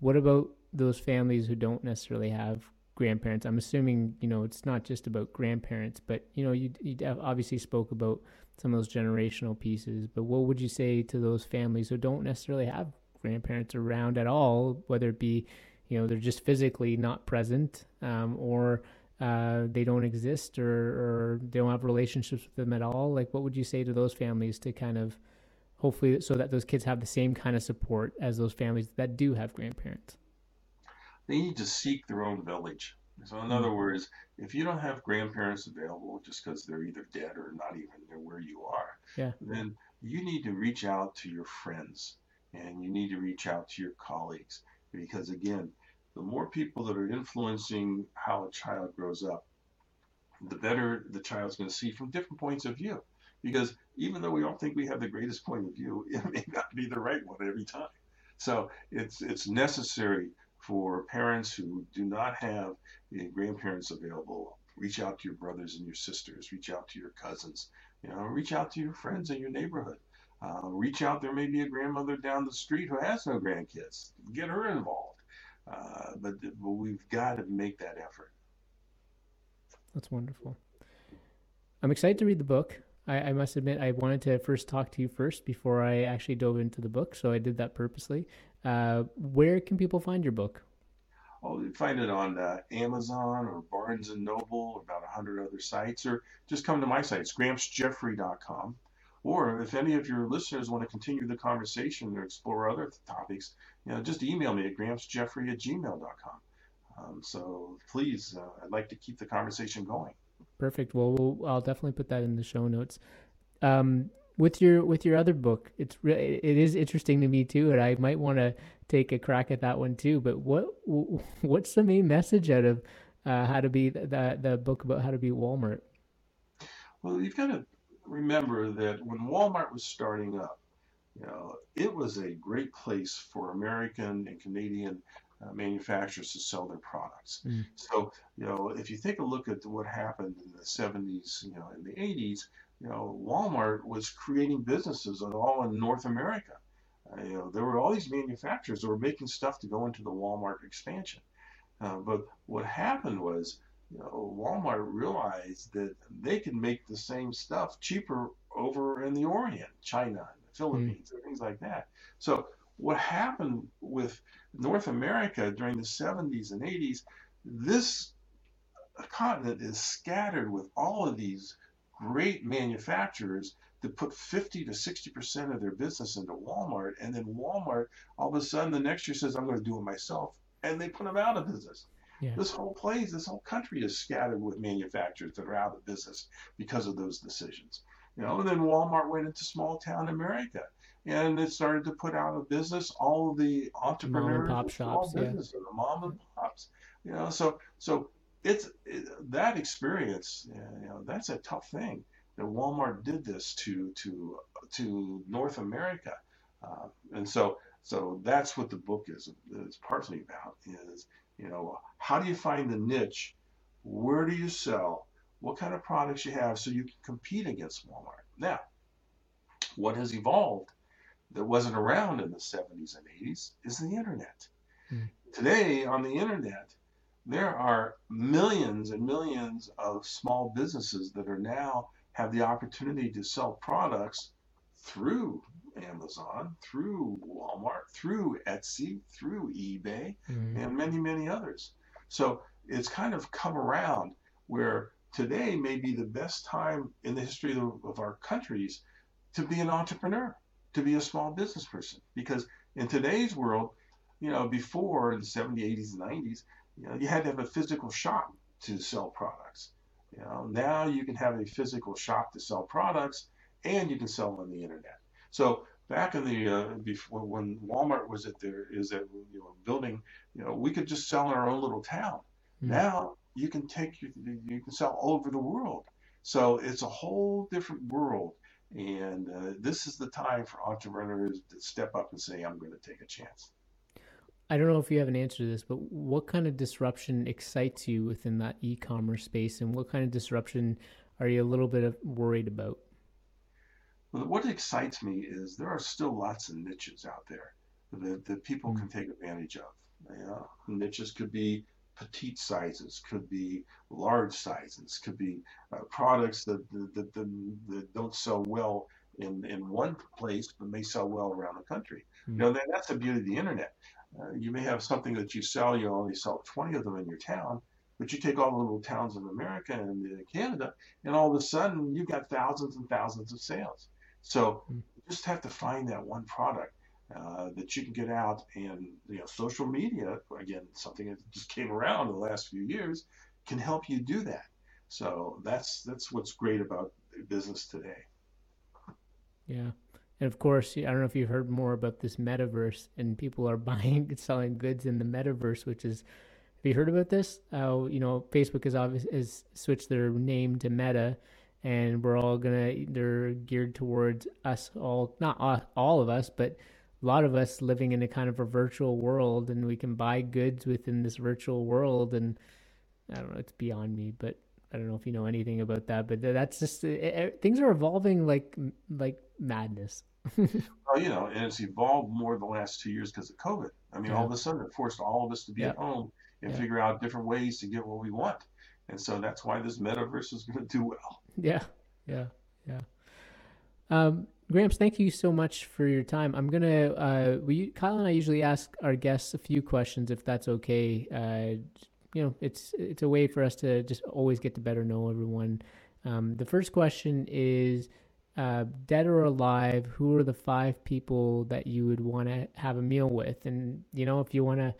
What about those families who don't necessarily have grandparents. I'm assuming you know it's not just about grandparents, but you know you, you obviously spoke about some of those generational pieces. But what would you say to those families who don't necessarily have grandparents around at all, whether it be you know they're just physically not present, um, or uh, they don't exist, or, or they don't have relationships with them at all? Like, what would you say to those families to kind of hopefully so that those kids have the same kind of support as those families that do have grandparents? They need to seek their own village. So, in other hmm. words, if you don't have grandparents available just because they're either dead or not even near where you are, yeah. then you need to reach out to your friends and you need to reach out to your colleagues because, again, the more people that are influencing how a child grows up, the better the child's going to see from different points of view. Because even though we all think we have the greatest point of view, it may not be the right one every time. So it's it's necessary for parents who do not have grandparents available, reach out to your brothers and your sisters, reach out to your cousins, you know, reach out to your friends in your neighborhood. Uh, reach out. There may be a grandmother down the street who has no grandkids. Get her involved. Uh, but, but we've got to make that effort. That's wonderful. I'm excited to read the book. I, I, must admit, I wanted to first talk to you first before I actually dove into the book, so I did that purposely. Uh, where can people find your book? Oh, you find it on uh, Amazon or Barnes and Noble, or about a hundred other sites, or just come to my site, it's grampsjeffrey.com. Or if any of your listeners want to continue the conversation or explore other topics, you know, just email me at grampsjeffrey at gmail.com. Um, so please, uh, I'd like to keep the conversation going. Perfect. Well, we'll I'll definitely put that in the show notes. Um, with your with your other book, it's it is interesting to me too, and I might want to take a crack at that one too. But what what's the main message out of uh, how to be the the book about how to be Walmart? Well, you've got to remember that when Walmart was starting up, you know, it was a great place for American and Canadian uh, manufacturers to sell their products. Mm. So, you know, if you take a look at what happened in the 70s, you know, in the 80s, you know, Walmart was creating businesses all in North America. Uh, you know, there were all these manufacturers that were making stuff to go into the Walmart expansion. Uh, but what happened was, you know, Walmart realized that they could make the same stuff cheaper over in the Orient, China, the Philippines, mm. and things like that. So what happened with North America during the 70s and 80s, this continent is scattered with all of these great manufacturers that put 50 to 60% of their business into Walmart. And then Walmart, all of a sudden, the next year says, I'm going to do it myself. And they put them out of business. Yeah. This whole place, this whole country is scattered with manufacturers that are out of business because of those decisions. You know, and then Walmart went into small town America and it started to put out of business all the entrepreneurs, mom and pop shops, yeah. and the mom and pops. You know, so so it's it, that experience. You know, that's a tough thing that Walmart did this to to to North America, uh, and so so that's what the book is is partly about. Is you know how do you find the niche? Where do you sell? What kind of products you have so you can compete against Walmart? Now, what has evolved that wasn't around in the 70s and 80s is the internet. Mm. Today on the internet, there are millions and millions of small businesses that are now have the opportunity to sell products through Amazon, through Walmart, through Etsy, through eBay, mm-hmm. and many, many others. So it's kind of come around where today may be the best time in the history of, of our countries to be an entrepreneur, to be a small business person. Because in today's world, you know, before the 70s, 80s, and 90s, you know, you had to have a physical shop to sell products. You know, now you can have a physical shop to sell products, and you can sell on the internet. So back in the uh, before when Walmart was at their is that you know building, you know, we could just sell in our own little town. Mm-hmm. Now you can take you can sell all over the world. So it's a whole different world. And uh, this is the time for entrepreneurs to step up and say, I'm going to take a chance. I don't know if you have an answer to this, but what kind of disruption excites you within that e commerce space? And what kind of disruption are you a little bit worried about? Well, what excites me is there are still lots of niches out there that, that people mm-hmm. can take advantage of. You know, niches could be petite sizes, could be large sizes, could be uh, products that, that, that, that, don't sell well in, in one place, but may sell well around the country. Mm-hmm. You know, that, that's the beauty of the internet. Uh, you may have something that you sell, you only sell 20 of them in your town, but you take all the little towns in America and Canada, and all of a sudden you've got thousands and thousands of sales. So mm-hmm. you just have to find that one product uh, that you can get out and you know social media again something that just came around in the last few years can help you do that. So that's that's what's great about business today. Yeah. And of course i don't know if you've heard more about this metaverse and people are buying and selling goods in the metaverse which is have you heard about this? You know facebook has obviously has switched their name to meta and we're all gonna they're geared towards us all not all, all of us but a lot of us living in a kind of a virtual world and we can buy goods within this virtual world and i don't know it's beyond me but i don't know if you know anything about that but that's just it, it, things are evolving like like madness. Well you know and it's evolved more the last two years because of covid. I mean yeah. all of a sudden it forced all of us to be yeah. at home and yeah. figure out different ways to get what we want. And so that's why this metaverse is going to do well. Yeah. Yeah. Yeah um Gramps, thank you so much for your time. I'm gonna, uh, we, Kyle and I usually ask our guests a few questions, if that's okay. Uh, you know, it's it's a way for us to just always get to better know everyone. Um, the first question is, uh, dead or alive, who are the five people that you would want to have a meal with? And you know, if you want to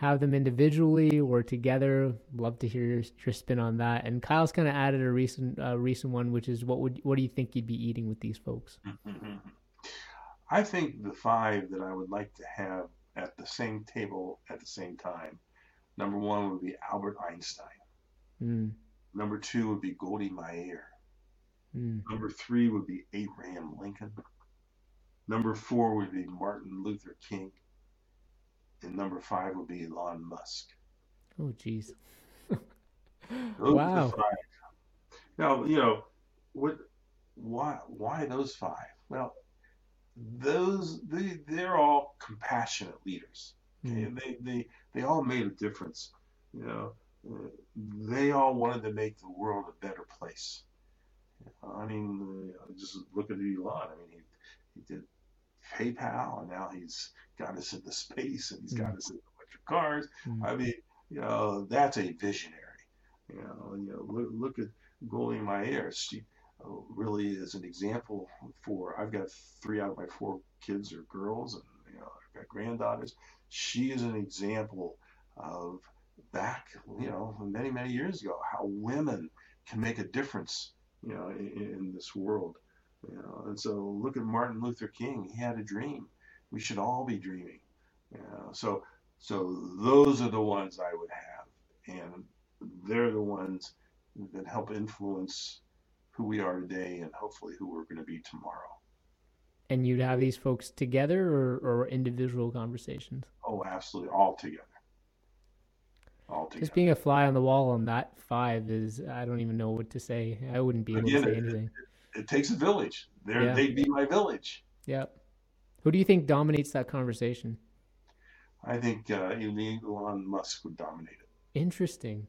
have them individually or together. Love to hear your, your spin on that. And Kyle's kind of added a recent uh, recent one, which is what would what do you think you'd be eating with these folks? I think the five that I would like to have at the same table at the same time. Number one would be Albert Einstein. Mm. Number two would be Goldie Meir. Mm. Number three would be Abraham Lincoln. Number four would be Martin Luther King and number five would be Elon Musk. Oh, jeez. wow. Now, you know, what? Why? Why those five? Well, those they they're all compassionate leaders. Okay, mm. they they they all made a difference. You know, they all wanted to make the world a better place. I mean, uh, just look at Elon. I mean, he he did PayPal, and now he's got us into space and he's got mm. us into electric cars. Mm. I mean, you know, that's a visionary. You know, you know, look, look at Goldie Meir. She, uh, really is an example for. I've got three out of my four kids are girls, and you know I've got granddaughters. She is an example of back, you know, many many years ago, how women can make a difference, you know, in, in this world. You know, and so look at Martin Luther King. He had a dream. We should all be dreaming. You know, so so those are the ones I would have, and they're the ones that help influence who we are today and hopefully who we're going to be tomorrow. And you'd have these folks together or, or individual conversations? Oh, absolutely, all together. All together. Just being a fly on the wall on that five is I don't even know what to say. I wouldn't be able Again, to say anything. It, takes a village. There, yeah. they'd be my village. Yep. Who do you think dominates that conversation? I think uh, Elon Musk would dominate it. Interesting.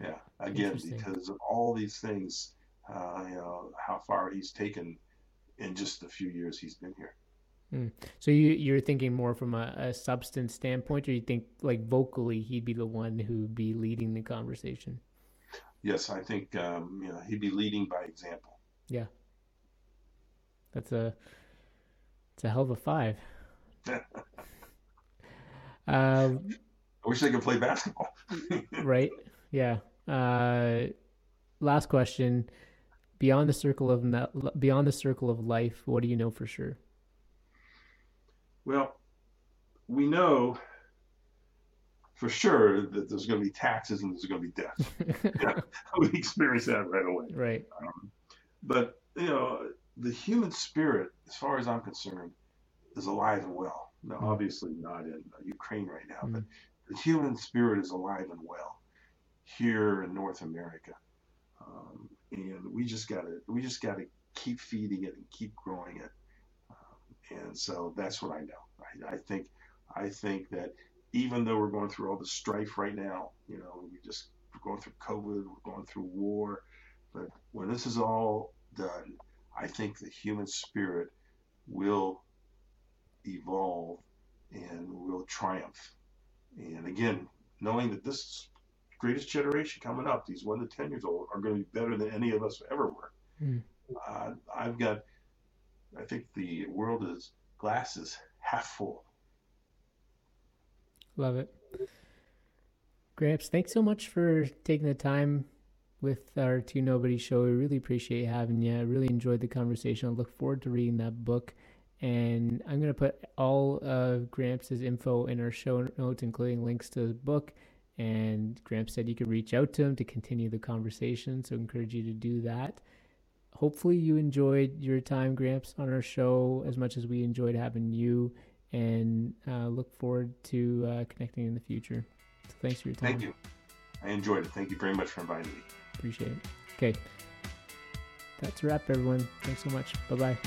Yeah, again, because of all these things, uh, you know, how far he's taken in just the few years he's been here. Mm. So you you're thinking more from a, a, substance standpoint, or you think like vocally he'd be the one who'd be leading the conversation? Yes, I think um, you know he'd be leading by example. Yeah, that's a it's a hell of a five. Um, I wish they could play basketball. right. Yeah. Uh, last question. Beyond the circle of beyond the circle of life, what do you know for sure? Well, we know for sure that there's going to be taxes and there's going to be death. yeah, we experience that right away. Right. Um, but you know, the human spirit, as far as I'm concerned, is alive and well. No, mm. obviously not in Ukraine right now, mm. but the human spirit is alive and well here in North America, um, and we just gotta we just gotta keep feeding it and keep growing it, um, and so that's what I know. I, I think I think that even though we're going through all the strife right now, you know, we just we're going through COVID, we're going through war, but when this is all done, I think the human spirit will evolve and will triumph. And again, knowing that this greatest generation coming up, these one to 10 years old, are going to be better than any of us ever were. Mm. Uh, I've got, I think the world is glasses half full. Love it. Gramps, thanks so much for taking the time with our Two Nobody show. We really appreciate having you. I really enjoyed the conversation. I look forward to reading that book. And I'm going to put all of Gramps' info in our show notes, including links to the book. And Gramps said you could reach out to him to continue the conversation. So I encourage you to do that. Hopefully, you enjoyed your time, Gramps, on our show as much as we enjoyed having you. And uh, look forward to uh, connecting in the future. So thanks for your time. Thank you. I enjoyed it. Thank you very much for inviting me. Appreciate it. Okay. That's a wrap, everyone. Thanks so much. Bye bye.